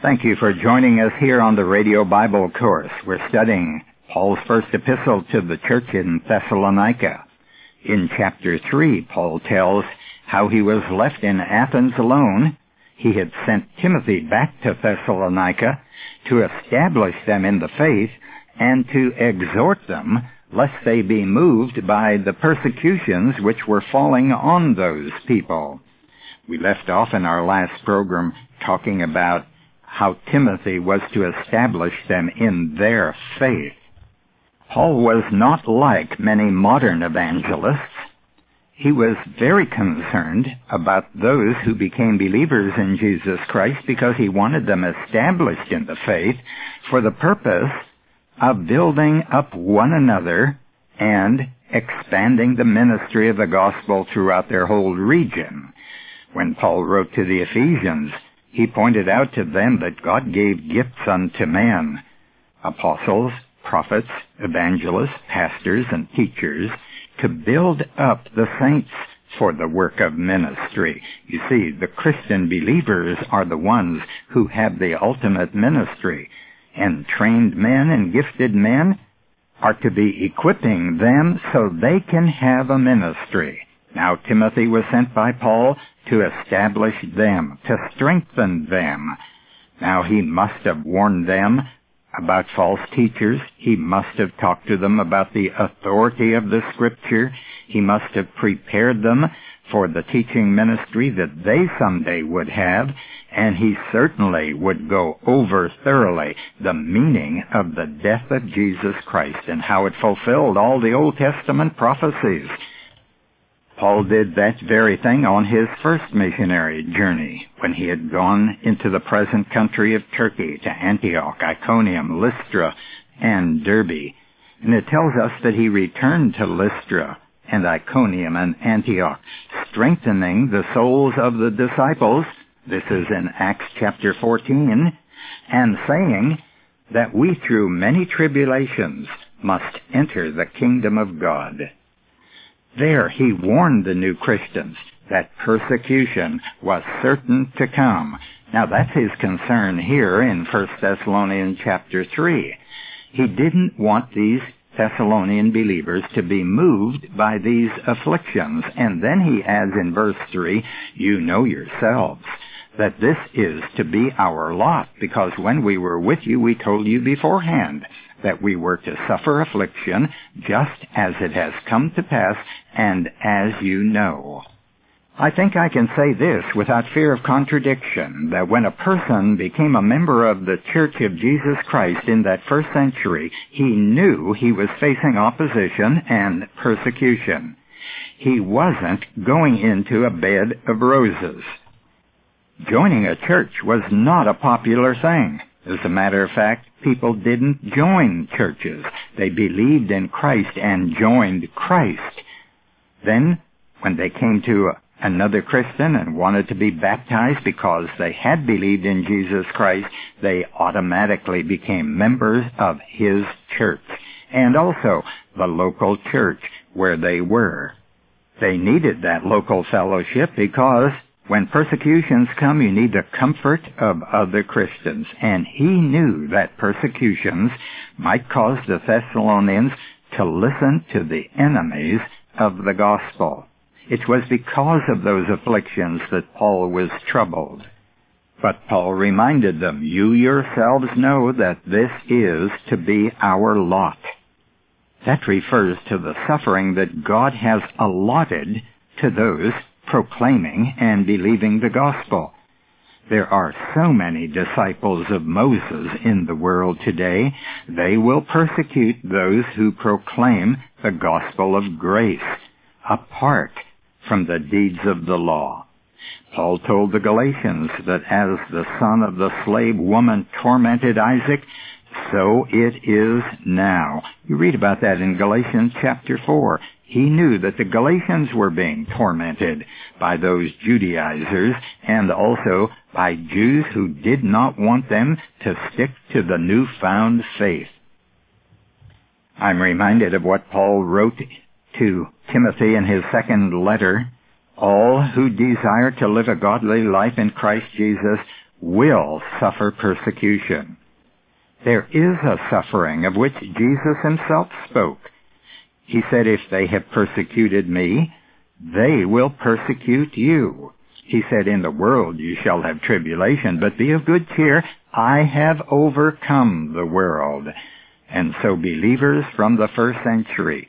Thank you for joining us here on the Radio Bible course. We're studying Paul's first epistle to the church in Thessalonica. In chapter 3, Paul tells how he was left in Athens alone. He had sent Timothy back to Thessalonica to establish them in the faith and to exhort them lest they be moved by the persecutions which were falling on those people. We left off in our last program talking about how Timothy was to establish them in their faith. Paul was not like many modern evangelists. He was very concerned about those who became believers in Jesus Christ because he wanted them established in the faith for the purpose of building up one another and expanding the ministry of the gospel throughout their whole region. When Paul wrote to the Ephesians, he pointed out to them that God gave gifts unto man, apostles, prophets, evangelists, pastors, and teachers, to build up the saints for the work of ministry. You see, the Christian believers are the ones who have the ultimate ministry, and trained men and gifted men are to be equipping them so they can have a ministry. Now Timothy was sent by Paul to establish them, to strengthen them. Now he must have warned them about false teachers. He must have talked to them about the authority of the scripture. He must have prepared them for the teaching ministry that they someday would have, and he certainly would go over thoroughly the meaning of the death of Jesus Christ and how it fulfilled all the Old Testament prophecies. Paul did that very thing on his first missionary journey when he had gone into the present country of Turkey to Antioch, Iconium, Lystra, and Derbe. And it tells us that he returned to Lystra and Iconium and Antioch, strengthening the souls of the disciples. This is in Acts chapter 14, and saying that we through many tribulations must enter the kingdom of God. There he warned the new Christians that persecution was certain to come. Now that's his concern here in 1 Thessalonians chapter 3. He didn't want these Thessalonian believers to be moved by these afflictions. And then he adds in verse 3, you know yourselves that this is to be our lot, because when we were with you we told you beforehand that we were to suffer affliction just as it has come to pass and as you know. I think I can say this without fear of contradiction, that when a person became a member of the Church of Jesus Christ in that first century, he knew he was facing opposition and persecution. He wasn't going into a bed of roses. Joining a church was not a popular thing. As a matter of fact, people didn't join churches. They believed in Christ and joined Christ. Then, when they came to another Christian and wanted to be baptized because they had believed in Jesus Christ, they automatically became members of His church and also the local church where they were. They needed that local fellowship because when persecutions come, you need the comfort of other Christians. And he knew that persecutions might cause the Thessalonians to listen to the enemies of the gospel. It was because of those afflictions that Paul was troubled. But Paul reminded them, you yourselves know that this is to be our lot. That refers to the suffering that God has allotted to those proclaiming and believing the gospel. There are so many disciples of Moses in the world today, they will persecute those who proclaim the gospel of grace, apart from the deeds of the law. Paul told the Galatians that as the son of the slave woman tormented Isaac, so it is now. You read about that in Galatians chapter 4. He knew that the Galatians were being tormented by those Judaizers and also by Jews who did not want them to stick to the newfound faith. I'm reminded of what Paul wrote to Timothy in his second letter. All who desire to live a godly life in Christ Jesus will suffer persecution. There is a suffering of which Jesus himself spoke. He said, if they have persecuted me, they will persecute you. He said, in the world you shall have tribulation, but be of good cheer. I have overcome the world. And so believers from the first century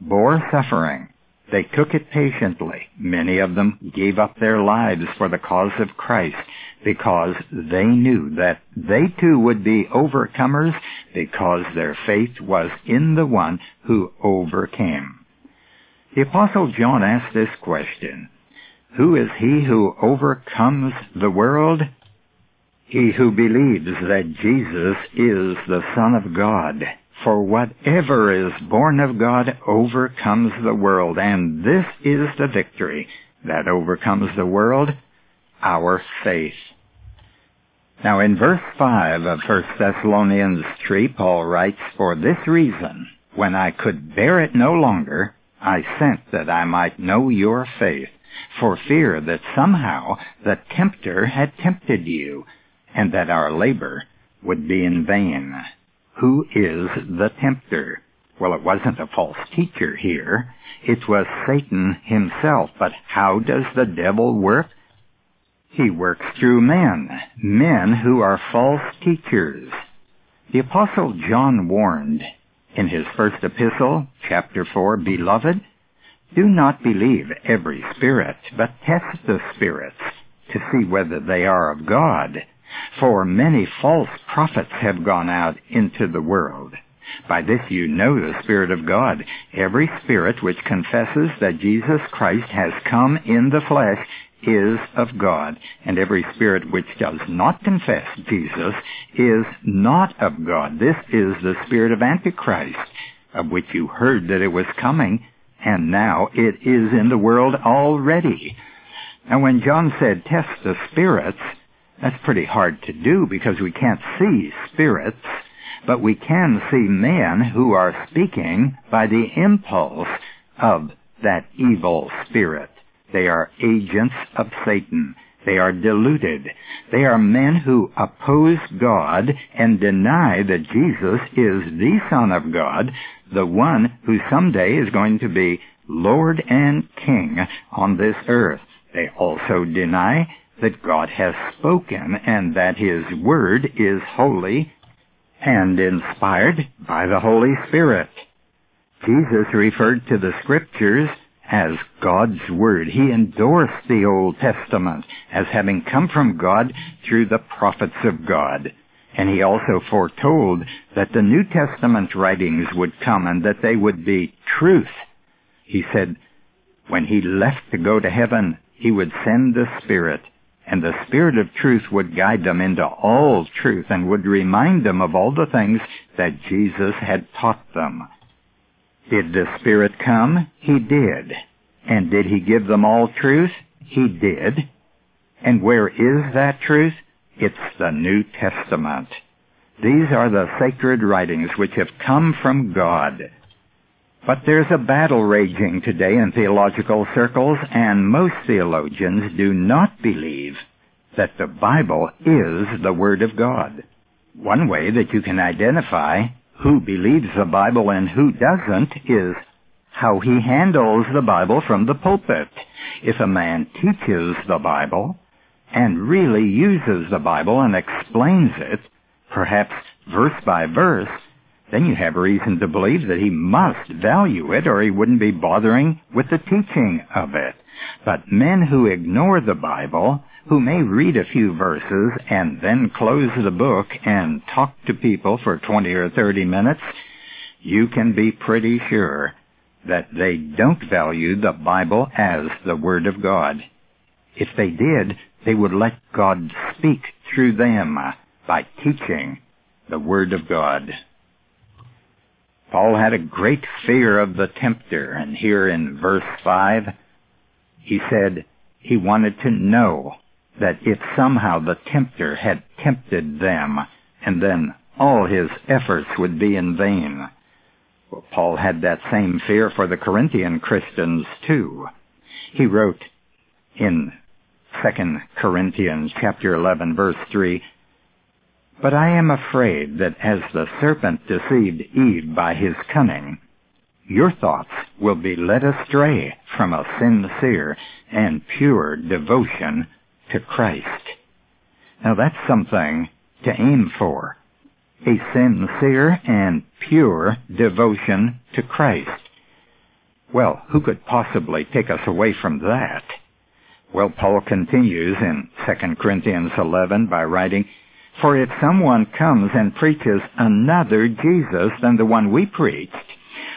bore suffering. They took it patiently. Many of them gave up their lives for the cause of Christ because they knew that they too would be overcomers because their faith was in the one who overcame. The Apostle John asked this question, Who is he who overcomes the world? He who believes that Jesus is the Son of God. For whatever is born of God overcomes the world, and this is the victory that overcomes the world, our faith. Now in verse 5 of 1 Thessalonians 3, Paul writes, For this reason, when I could bear it no longer, I sent that I might know your faith, for fear that somehow the tempter had tempted you, and that our labor would be in vain. Who is the tempter? Well, it wasn't a false teacher here. It was Satan himself. But how does the devil work? He works through men, men who are false teachers. The apostle John warned in his first epistle, chapter 4, Beloved, do not believe every spirit, but test the spirits to see whether they are of God for many false prophets have gone out into the world. By this you know the Spirit of God. Every spirit which confesses that Jesus Christ has come in the flesh is of God, and every spirit which does not confess Jesus is not of God. This is the spirit of Antichrist, of which you heard that it was coming, and now it is in the world already. And when John said, test the spirits, that's pretty hard to do because we can't see spirits, but we can see men who are speaking by the impulse of that evil spirit. They are agents of Satan. They are deluded. They are men who oppose God and deny that Jesus is the Son of God, the one who someday is going to be Lord and King on this earth. They also deny that God has spoken and that His Word is holy and inspired by the Holy Spirit. Jesus referred to the Scriptures as God's Word. He endorsed the Old Testament as having come from God through the prophets of God. And he also foretold that the New Testament writings would come and that they would be truth. He said, when he left to go to heaven, he would send the Spirit and the Spirit of truth would guide them into all truth and would remind them of all the things that Jesus had taught them. Did the Spirit come? He did. And did He give them all truth? He did. And where is that truth? It's the New Testament. These are the sacred writings which have come from God. But there's a battle raging today in theological circles, and most theologians do not believe that the Bible is the Word of God. One way that you can identify who believes the Bible and who doesn't is how he handles the Bible from the pulpit. If a man teaches the Bible and really uses the Bible and explains it, perhaps verse by verse, then you have reason to believe that he must value it or he wouldn't be bothering with the teaching of it. But men who ignore the Bible, who may read a few verses and then close the book and talk to people for 20 or 30 minutes, you can be pretty sure that they don't value the Bible as the Word of God. If they did, they would let God speak through them by teaching the Word of God. Paul had a great fear of the tempter, and here in verse 5, he said he wanted to know that if somehow the tempter had tempted them, and then all his efforts would be in vain. Well, Paul had that same fear for the Corinthian Christians too. He wrote in 2 Corinthians chapter 11 verse 3, But I am afraid that as the serpent deceived Eve by his cunning, your thoughts will be led astray from a sincere and pure devotion to Christ. Now that's something to aim for. A sincere and pure devotion to Christ. Well, who could possibly take us away from that? Well, Paul continues in 2 Corinthians 11 by writing, For if someone comes and preaches another Jesus than the one we preached,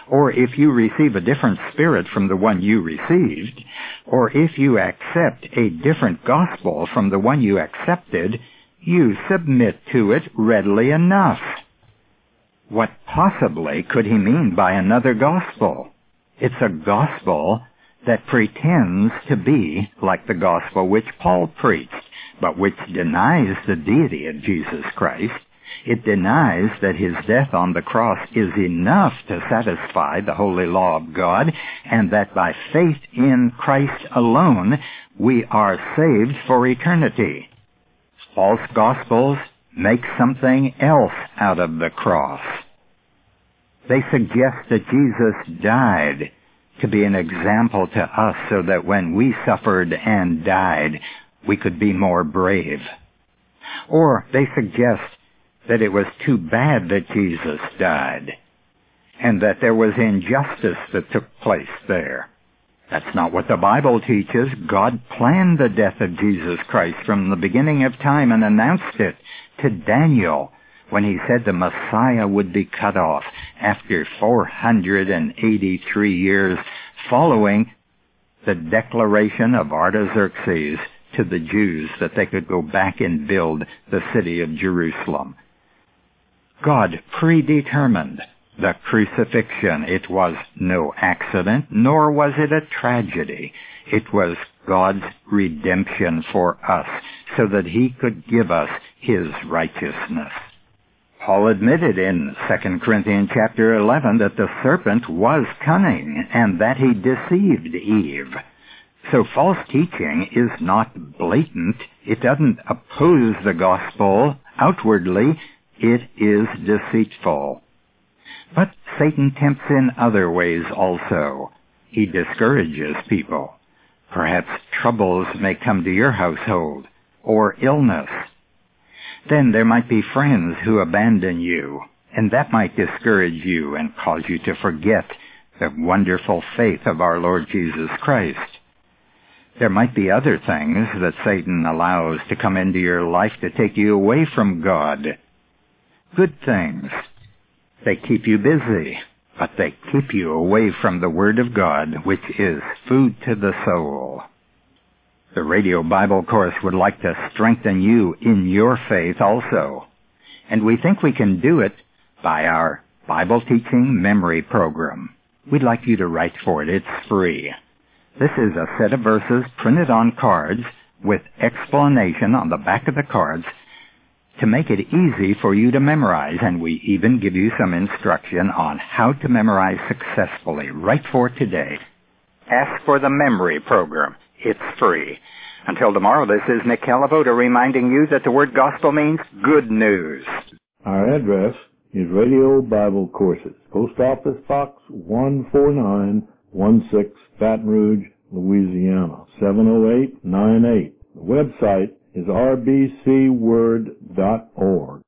or if you receive a different spirit from the one you received, or if you accept a different gospel from the one you accepted, you submit to it readily enough. What possibly could he mean by another gospel? It's a gospel that pretends to be like the gospel which Paul preached, but which denies the deity of Jesus Christ. It denies that his death on the cross is enough to satisfy the holy law of God, and that by faith in Christ alone we are saved for eternity. False gospels make something else out of the cross. They suggest that Jesus died to be an example to us so that when we suffered and died, we could be more brave. Or they suggest that it was too bad that Jesus died and that there was injustice that took place there. That's not what the Bible teaches. God planned the death of Jesus Christ from the beginning of time and announced it to Daniel when he said the Messiah would be cut off after 483 years following the declaration of Artaxerxes to the Jews that they could go back and build the city of Jerusalem. God predetermined the crucifixion. It was no accident, nor was it a tragedy. It was God's redemption for us so that he could give us his righteousness. Paul admitted in 2 Corinthians chapter 11 that the serpent was cunning and that he deceived Eve. So false teaching is not blatant. It doesn't oppose the gospel outwardly. It is deceitful. But Satan tempts in other ways also. He discourages people. Perhaps troubles may come to your household, or illness, then there might be friends who abandon you, and that might discourage you and cause you to forget the wonderful faith of our Lord Jesus Christ. There might be other things that Satan allows to come into your life to take you away from God. Good things. They keep you busy, but they keep you away from the Word of God, which is food to the soul. The Radio Bible Course would like to strengthen you in your faith also. And we think we can do it by our Bible Teaching Memory Program. We'd like you to write for it. It's free. This is a set of verses printed on cards with explanation on the back of the cards to make it easy for you to memorize, and we even give you some instruction on how to memorize successfully right for today. Ask for the memory program. It's free. Until tomorrow, this is Nick Calavoda reminding you that the word gospel means good news. Our address is Radio Bible Courses, Post Office Box 14916, Baton Rouge, Louisiana, 70898. The website is rbcword.org.